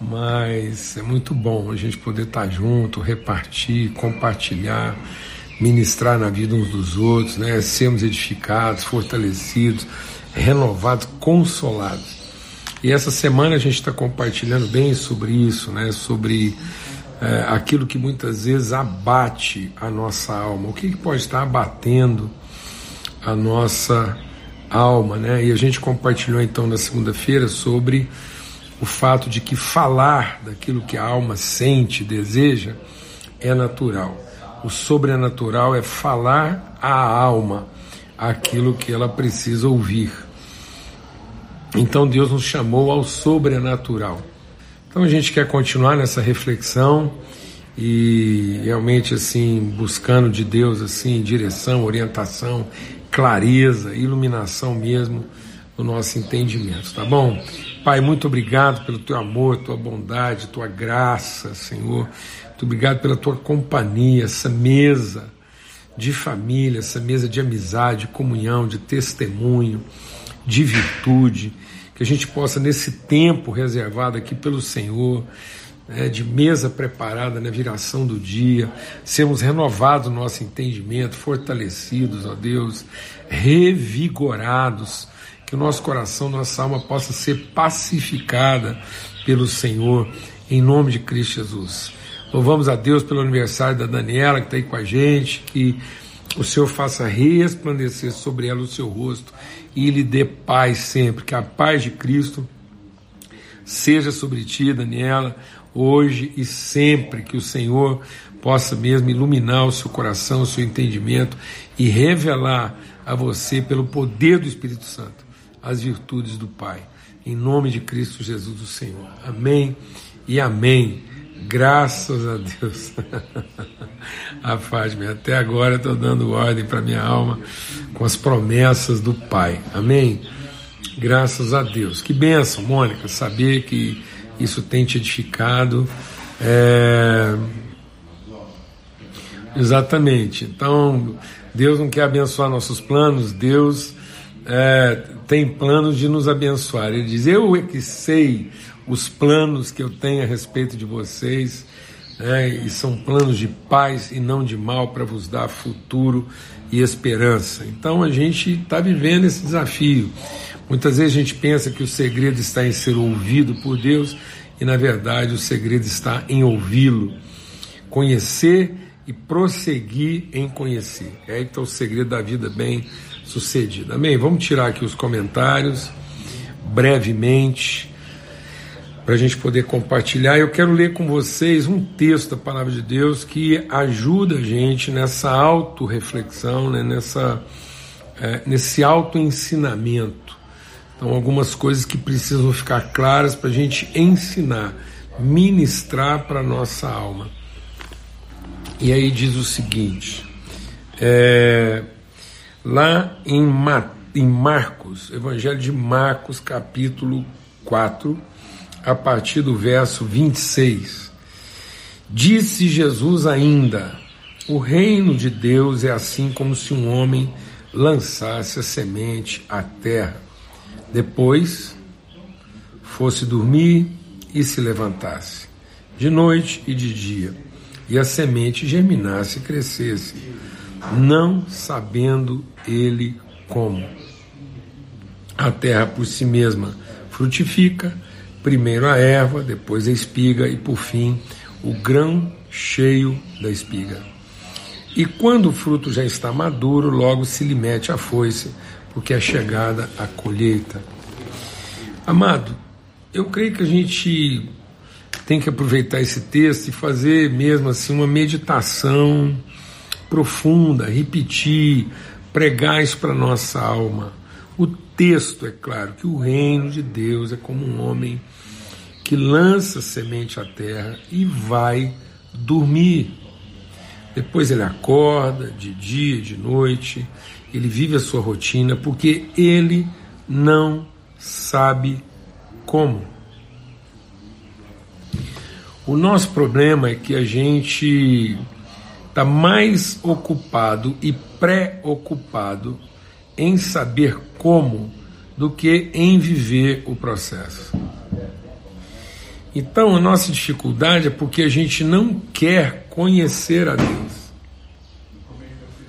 mas é muito bom a gente poder estar junto, repartir, compartilhar, ministrar na vida uns dos outros, né? sermos edificados, fortalecidos, renovados, consolados. E essa semana a gente está compartilhando bem sobre isso, né? sobre é, aquilo que muitas vezes abate a nossa alma. O que, que pode estar abatendo a nossa alma, né? E a gente compartilhou então na segunda-feira sobre o fato de que falar daquilo que a alma sente, deseja, é natural. O sobrenatural é falar à alma aquilo que ela precisa ouvir. Então Deus nos chamou ao sobrenatural. Então a gente quer continuar nessa reflexão e realmente assim buscando de Deus assim direção, orientação, clareza, iluminação mesmo no nosso entendimento, tá bom? Pai, muito obrigado pelo teu amor, tua bondade, tua graça, Senhor. Muito obrigado pela tua companhia, essa mesa de família, essa mesa de amizade, de comunhão, de testemunho, de virtude, que a gente possa, nesse tempo reservado aqui pelo Senhor, né, de mesa preparada na viração do dia, sermos renovados no nosso entendimento, fortalecidos, ó Deus, revigorados, que o nosso coração, nossa alma possa ser pacificada pelo Senhor, em nome de Cristo Jesus. Louvamos a Deus pelo aniversário da Daniela, que está aí com a gente, que o Senhor faça resplandecer sobre ela o seu rosto e lhe dê paz sempre, que a paz de Cristo seja sobre ti, Daniela, hoje e sempre, que o Senhor possa mesmo iluminar o seu coração, o seu entendimento e revelar a você, pelo poder do Espírito Santo, as virtudes do Pai. Em nome de Cristo Jesus, o Senhor. Amém e amém. Graças a Deus. a Fátima, até agora estou dando ordem para minha alma com as promessas do Pai. Amém? Graças a Deus. Que benção, Mônica, saber que isso tem te edificado. É... Exatamente. Então, Deus não quer abençoar nossos planos, Deus é, tem planos de nos abençoar. Ele diz: Eu é que sei os planos que eu tenho a respeito de vocês, né, e são planos de paz e não de mal para vos dar futuro e esperança. Então a gente está vivendo esse desafio. Muitas vezes a gente pensa que o segredo está em ser ouvido por Deus e na verdade o segredo está em ouvi-lo, conhecer e prosseguir em conhecer. É está o segredo da vida bem sucedida. Amém? Vamos tirar aqui os comentários brevemente para a gente poder compartilhar. Eu quero ler com vocês um texto da Palavra de Deus que ajuda a gente nessa autorreflexão, né, nessa, é, nesse autoensinamento. Então, algumas coisas que precisam ficar claras para a gente ensinar, ministrar para a nossa alma. E aí diz o seguinte, é, lá em, em Marcos, Evangelho de Marcos, capítulo 4, a partir do verso 26. Disse Jesus ainda: O reino de Deus é assim como se um homem lançasse a semente à terra, depois fosse dormir e se levantasse, de noite e de dia, e a semente germinasse e crescesse, não sabendo ele como. A terra por si mesma frutifica, primeiro a erva, depois a espiga e por fim o grão cheio da espiga. E quando o fruto já está maduro, logo se lhe mete a foice, porque é chegada a colheita. Amado, eu creio que a gente tem que aproveitar esse texto e fazer mesmo assim uma meditação profunda, repetir, pregar isso para nossa alma. O texto é claro que o reino de Deus é como um homem que lança semente à terra e vai dormir. Depois ele acorda de dia, de noite, ele vive a sua rotina porque ele não sabe como. O nosso problema é que a gente está mais ocupado e preocupado em saber como do que em viver o processo. Então a nossa dificuldade é porque a gente não quer conhecer a Deus.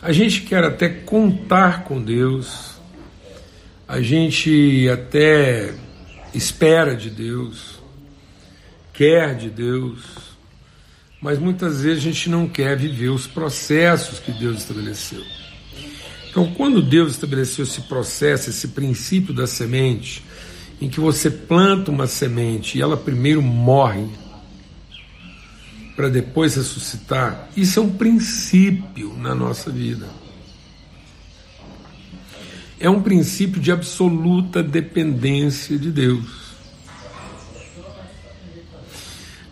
A gente quer até contar com Deus, a gente até espera de Deus, quer de Deus, mas muitas vezes a gente não quer viver os processos que Deus estabeleceu. Então, quando Deus estabeleceu esse processo, esse princípio da semente, em que você planta uma semente e ela primeiro morre para depois ressuscitar, isso é um princípio na nossa vida. É um princípio de absoluta dependência de Deus.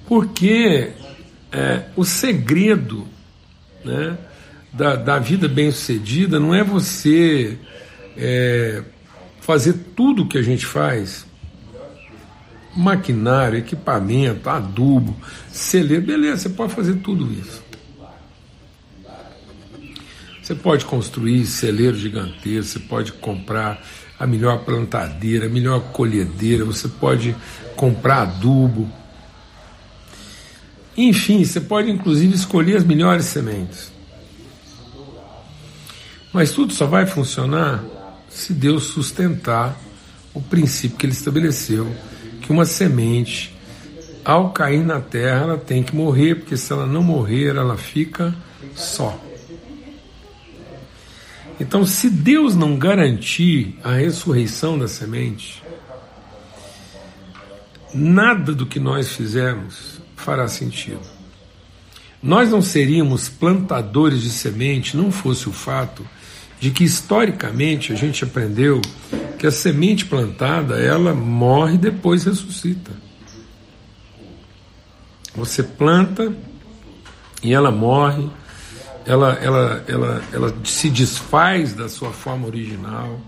Porque é, o segredo né, da, da vida bem-sucedida não é você é, fazer tudo o que a gente faz maquinário, equipamento, adubo, celeiro, beleza, você pode fazer tudo isso. Você pode construir celeiro gigantesco, você pode comprar a melhor plantadeira, a melhor colhedeira, você pode comprar adubo. Enfim, você pode inclusive escolher as melhores sementes. Mas tudo só vai funcionar se Deus sustentar o princípio que ele estabeleceu, que uma semente, ao cair na terra, ela tem que morrer, porque se ela não morrer, ela fica só. Então, se Deus não garantir a ressurreição da semente, nada do que nós fizermos fará sentido. Nós não seríamos plantadores de semente não fosse o fato de que historicamente a gente aprendeu que a semente plantada ela morre e depois ressuscita. Você planta e ela morre, ela, ela, ela, ela se desfaz da sua forma original,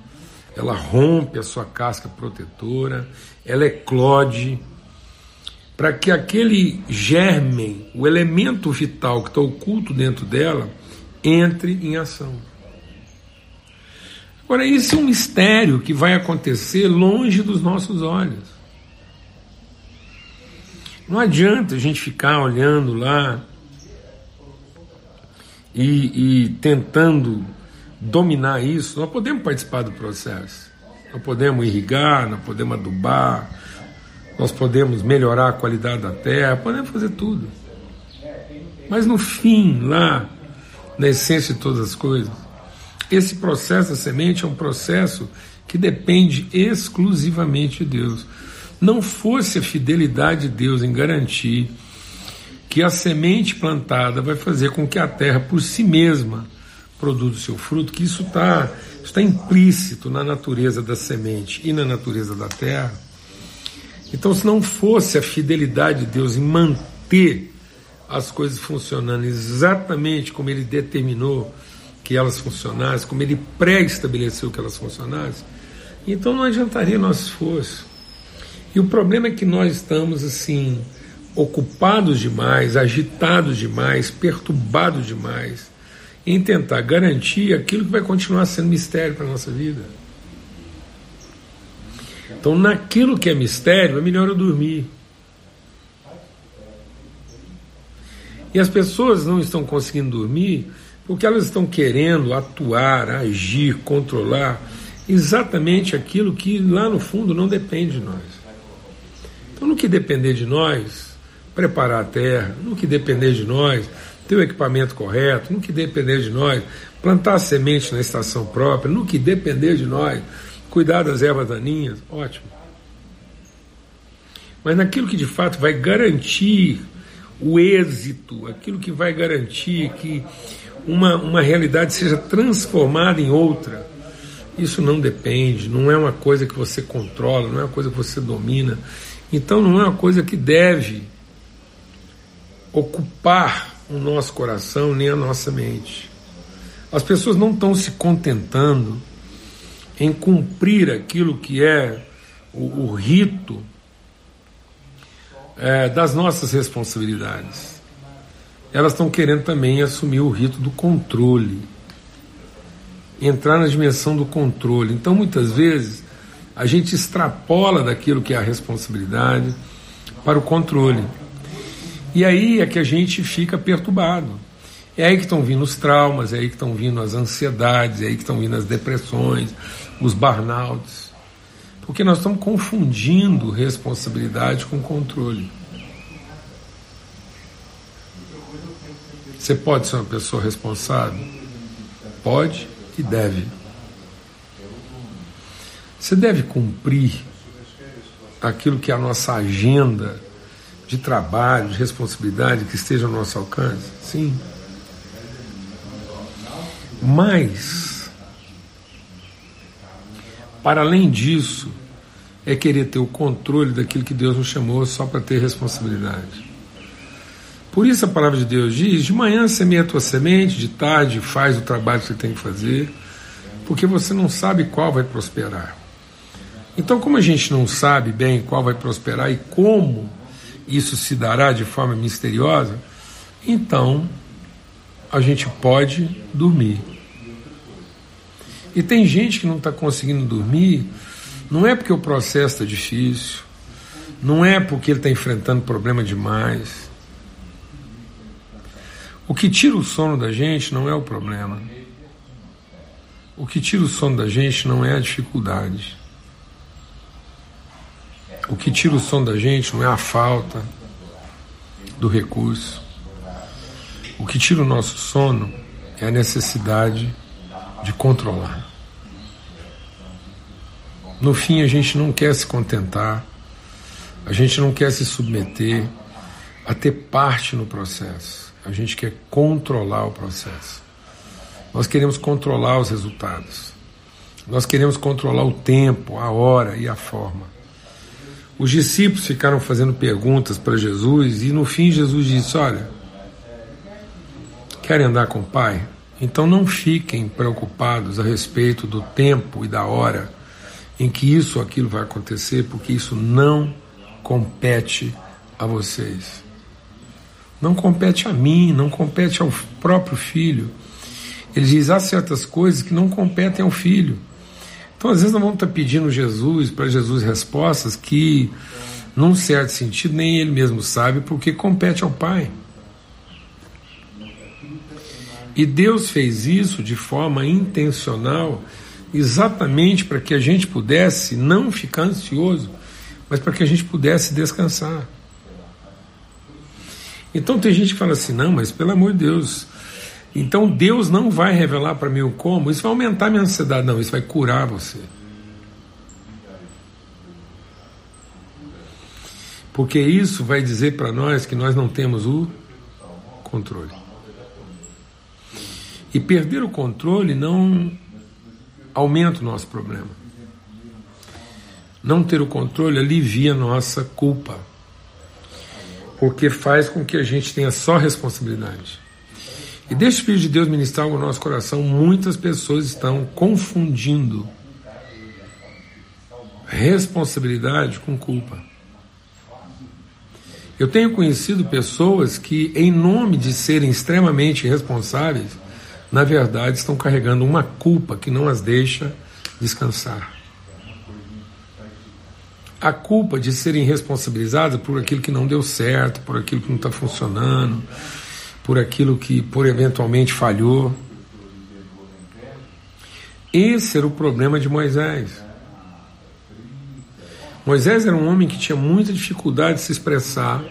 ela rompe a sua casca protetora, ela eclode, para que aquele germe, o elemento vital que está oculto dentro dela, entre em ação. Agora, isso é um mistério que vai acontecer longe dos nossos olhos. Não adianta a gente ficar olhando lá e, e tentando dominar isso. Nós podemos participar do processo. Nós podemos irrigar, nós podemos adubar, nós podemos melhorar a qualidade da terra, podemos fazer tudo. Mas no fim, lá, na essência de todas as coisas, esse processo da semente é um processo que depende exclusivamente de Deus. Não fosse a fidelidade de Deus em garantir que a semente plantada vai fazer com que a terra por si mesma produza o seu fruto, que isso está está implícito na natureza da semente e na natureza da terra. Então, se não fosse a fidelidade de Deus em manter as coisas funcionando exatamente como Ele determinou que elas funcionassem, como ele pré-estabeleceu que elas funcionassem, então não adiantaria nosso esforço. E o problema é que nós estamos assim, ocupados demais, agitados demais, perturbados demais em tentar garantir aquilo que vai continuar sendo mistério para a nossa vida. Então, naquilo que é mistério, é melhor eu dormir. E as pessoas não estão conseguindo dormir porque elas estão querendo atuar, agir, controlar exatamente aquilo que lá no fundo não depende de nós. Então, no que depender de nós, preparar a terra, no que depender de nós, ter o equipamento correto, no que depender de nós, plantar semente na estação própria, no que depender de nós, cuidar das ervas daninhas, ótimo. Mas naquilo que de fato vai garantir o êxito, aquilo que vai garantir que uma, uma realidade seja transformada em outra. Isso não depende, não é uma coisa que você controla, não é uma coisa que você domina. Então não é uma coisa que deve ocupar o nosso coração nem a nossa mente. As pessoas não estão se contentando em cumprir aquilo que é o, o rito é, das nossas responsabilidades elas estão querendo também assumir o rito do controle, entrar na dimensão do controle. Então, muitas vezes, a gente extrapola daquilo que é a responsabilidade para o controle. E aí é que a gente fica perturbado. É aí que estão vindo os traumas, é aí que estão vindo as ansiedades, é aí que estão vindo as depressões, os burnouts. Porque nós estamos confundindo responsabilidade com controle. Você pode ser uma pessoa responsável? Pode e deve. Você deve cumprir aquilo que é a nossa agenda de trabalho, de responsabilidade que esteja ao nosso alcance? Sim. Mas, para além disso, é querer ter o controle daquilo que Deus nos chamou só para ter responsabilidade. Por isso a palavra de Deus diz: de manhã semeia a tua semente, de tarde faz o trabalho que você tem que fazer, porque você não sabe qual vai prosperar. Então, como a gente não sabe bem qual vai prosperar e como isso se dará de forma misteriosa, então a gente pode dormir. E tem gente que não está conseguindo dormir, não é porque o processo está difícil, não é porque ele está enfrentando problema demais. O que tira o sono da gente não é o problema. O que tira o sono da gente não é a dificuldade. O que tira o som da gente não é a falta do recurso. O que tira o nosso sono é a necessidade de controlar. No fim, a gente não quer se contentar, a gente não quer se submeter a ter parte no processo, a gente quer controlar o processo. Nós queremos controlar os resultados, nós queremos controlar o tempo, a hora e a forma. Os discípulos ficaram fazendo perguntas para Jesus e no fim Jesus disse: Olha, querem andar com o Pai? Então não fiquem preocupados a respeito do tempo e da hora em que isso ou aquilo vai acontecer, porque isso não compete a vocês. Não compete a mim, não compete ao próprio filho. Ele diz: há certas coisas que não competem ao filho. Então, às vezes, nós vamos estar pedindo Jesus, para Jesus respostas que, num certo sentido, nem ele mesmo sabe, porque compete ao Pai. E Deus fez isso de forma intencional, exatamente para que a gente pudesse não ficar ansioso, mas para que a gente pudesse descansar. Então tem gente que fala assim: não, mas pelo amor de Deus, então Deus não vai revelar para mim o como, isso vai aumentar minha ansiedade, não, isso vai curar você. Porque isso vai dizer para nós que nós não temos o controle. E perder o controle não aumenta o nosso problema. Não ter o controle alivia a nossa culpa. Porque faz com que a gente tenha só responsabilidade. E deixa o Espírito de Deus ministrar no nosso coração. Muitas pessoas estão confundindo responsabilidade com culpa. Eu tenho conhecido pessoas que, em nome de serem extremamente responsáveis, na verdade estão carregando uma culpa que não as deixa descansar. A culpa de serem responsabilizadas por aquilo que não deu certo, por aquilo que não está funcionando, por aquilo que por eventualmente falhou. Esse era o problema de Moisés. Moisés era um homem que tinha muita dificuldade de se expressar,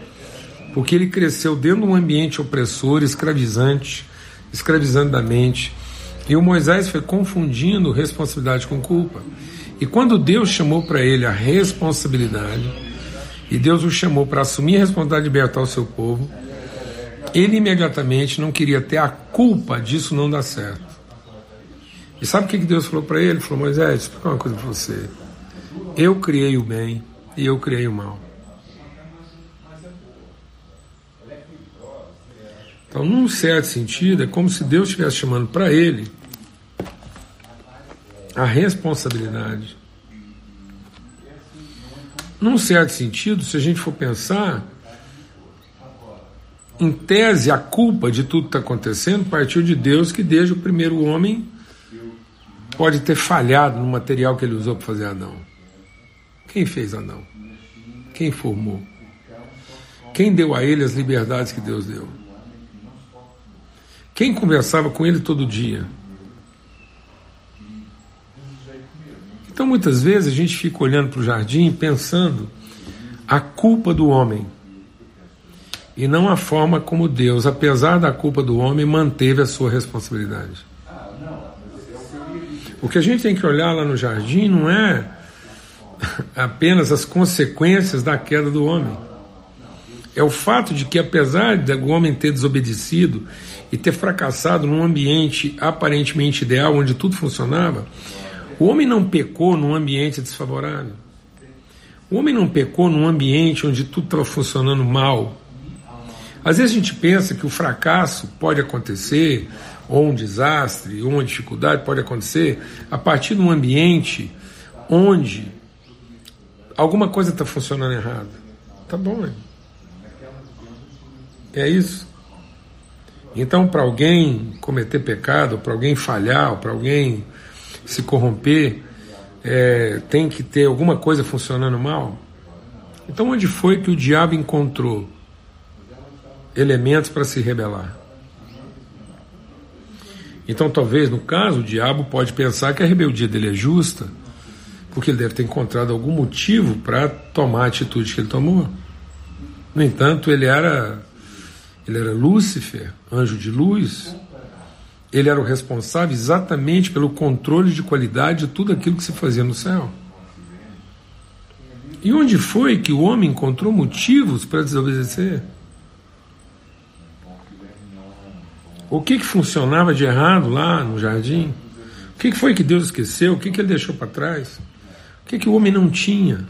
porque ele cresceu dentro de um ambiente opressor, escravizante, escravizando da mente. E o Moisés foi confundindo responsabilidade com culpa. E quando Deus chamou para ele a responsabilidade, e Deus o chamou para assumir a responsabilidade de libertar o seu povo, ele imediatamente não queria ter a culpa disso não dar certo. E sabe o que Deus falou para ele? Ele falou: Moisés, explicar uma coisa para você. Eu criei o bem e eu criei o mal. Então, num certo sentido, é como se Deus estivesse chamando para ele a responsabilidade. Num certo sentido, se a gente for pensar, em tese, a culpa de tudo que está acontecendo partiu de Deus, que desde o primeiro homem pode ter falhado no material que ele usou para fazer Adão. Quem fez Adão? Quem formou? Quem deu a ele as liberdades que Deus deu? Quem conversava com ele todo dia? Então muitas vezes a gente fica olhando para o jardim pensando a culpa do homem e não a forma como Deus, apesar da culpa do homem, manteve a sua responsabilidade. O que a gente tem que olhar lá no jardim não é apenas as consequências da queda do homem. É o fato de que, apesar do homem ter desobedecido e ter fracassado num ambiente aparentemente ideal, onde tudo funcionava, o homem não pecou num ambiente desfavorável. O homem não pecou num ambiente onde tudo estava funcionando mal. Às vezes a gente pensa que o fracasso pode acontecer, ou um desastre, ou uma dificuldade pode acontecer a partir de um ambiente onde alguma coisa está funcionando errado. Tá bom, hein? é isso. Então, para alguém cometer pecado, para alguém falhar, para alguém se corromper, é, tem que ter alguma coisa funcionando mal. Então, onde foi que o diabo encontrou elementos para se rebelar. Então, talvez, no caso, o diabo pode pensar que a rebeldia dele é justa, porque ele deve ter encontrado algum motivo para tomar a atitude que ele tomou. No entanto, ele era ele era Lúcifer, anjo de luz. Ele era o responsável exatamente pelo controle de qualidade de tudo aquilo que se fazia no céu. E onde foi que o homem encontrou motivos para desobedecer? O que, que funcionava de errado lá no jardim? O que, que foi que Deus esqueceu? O que, que ele deixou para trás? O que, que o homem não tinha?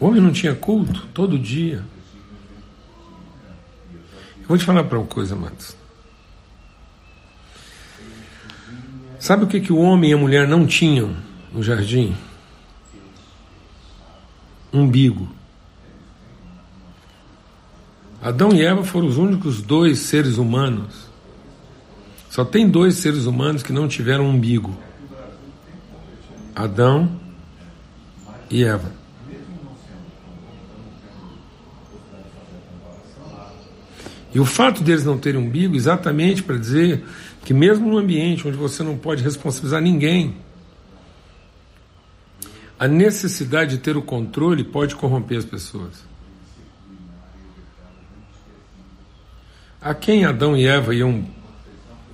O homem não tinha culto todo dia. Eu vou te falar para uma coisa, Matos. Sabe o que, que o homem e a mulher não tinham no jardim? Umbigo. Adão e Eva foram os únicos dois seres humanos. Só tem dois seres humanos que não tiveram umbigo: Adão e Eva. E o fato deles não terem umbigo, exatamente para dizer que, mesmo num ambiente onde você não pode responsabilizar ninguém, a necessidade de ter o controle pode corromper as pessoas. A quem Adão e Eva iam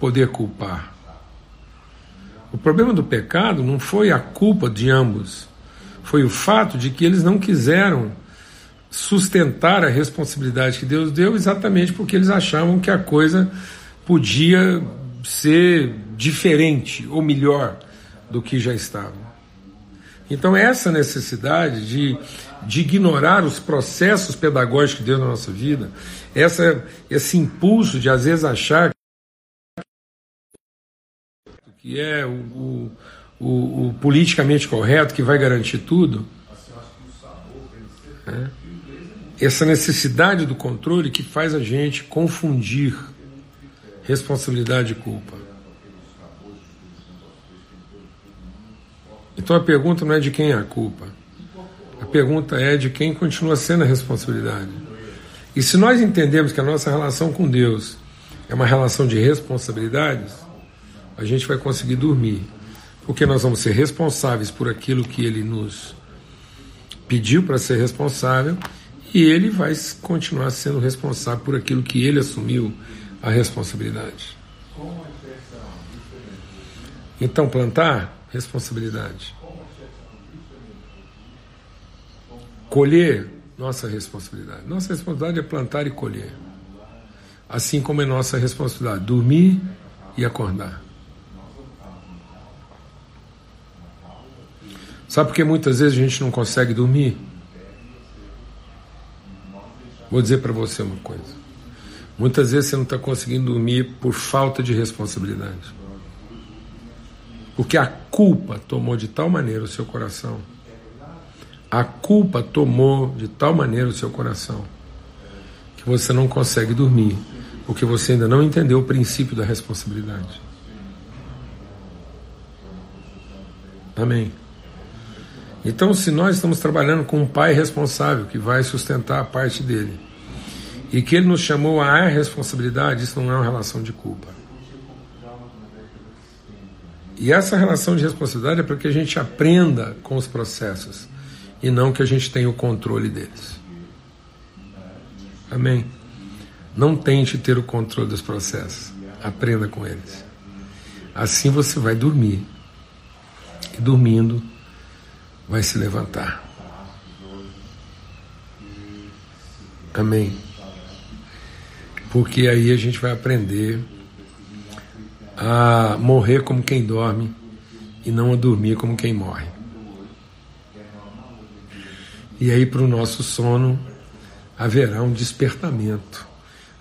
poder culpar? O problema do pecado não foi a culpa de ambos, foi o fato de que eles não quiseram sustentar a responsabilidade que Deus deu exatamente porque eles achavam que a coisa podia ser diferente ou melhor do que já estava. Então, essa necessidade de, de ignorar os processos pedagógicos de Deus na nossa vida, essa, esse impulso de às vezes achar que é o, o, o, o politicamente correto, que vai garantir tudo, né? Essa necessidade do controle que faz a gente confundir responsabilidade e culpa. Então a pergunta não é de quem é a culpa. A pergunta é de quem continua sendo a responsabilidade. E se nós entendemos que a nossa relação com Deus é uma relação de responsabilidades, a gente vai conseguir dormir. Porque nós vamos ser responsáveis por aquilo que Ele nos pediu para ser responsável e Ele vai continuar sendo responsável por aquilo que Ele assumiu a responsabilidade. Então, plantar responsabilidade. Colher, nossa responsabilidade. Nossa responsabilidade é plantar e colher. Assim como é nossa responsabilidade dormir e acordar. Sabe por que muitas vezes a gente não consegue dormir? Vou dizer para você uma coisa. Muitas vezes você não está conseguindo dormir por falta de responsabilidade. Porque a culpa tomou de tal maneira o seu coração. A culpa tomou de tal maneira o seu coração que você não consegue dormir, porque você ainda não entendeu o princípio da responsabilidade. Amém. Então, se nós estamos trabalhando com um pai responsável que vai sustentar a parte dele e que ele nos chamou a responsabilidade, isso não é uma relação de culpa. E essa relação de responsabilidade é para que a gente aprenda com os processos e não que a gente tenha o controle deles. Amém? Não tente ter o controle dos processos, aprenda com eles. Assim você vai dormir. E dormindo, vai se levantar. Amém. Porque aí a gente vai aprender a morrer como quem dorme e não a dormir como quem morre. E aí, para o nosso sono, haverá um despertamento,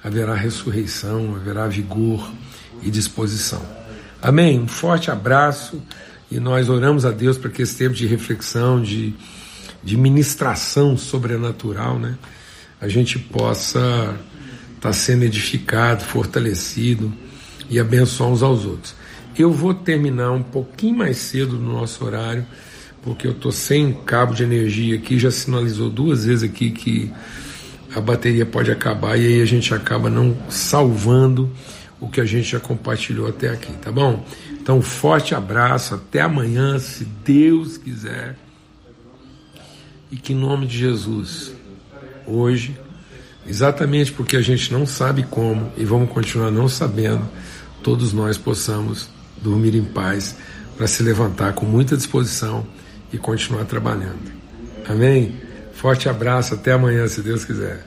haverá ressurreição, haverá vigor e disposição. Amém? Um forte abraço e nós oramos a Deus para que esse tempo de reflexão, de, de ministração sobrenatural, né, a gente possa estar tá sendo edificado, fortalecido e abençoar uns aos outros. Eu vou terminar um pouquinho mais cedo no nosso horário, porque eu estou sem cabo de energia aqui, já sinalizou duas vezes aqui que a bateria pode acabar e aí a gente acaba não salvando o que a gente já compartilhou até aqui, tá bom? Então, forte abraço, até amanhã, se Deus quiser. E que em nome de Jesus, hoje, exatamente porque a gente não sabe como e vamos continuar não sabendo, todos nós possamos dormir em paz para se levantar com muita disposição e continuar trabalhando. Amém? Forte abraço, até amanhã, se Deus quiser.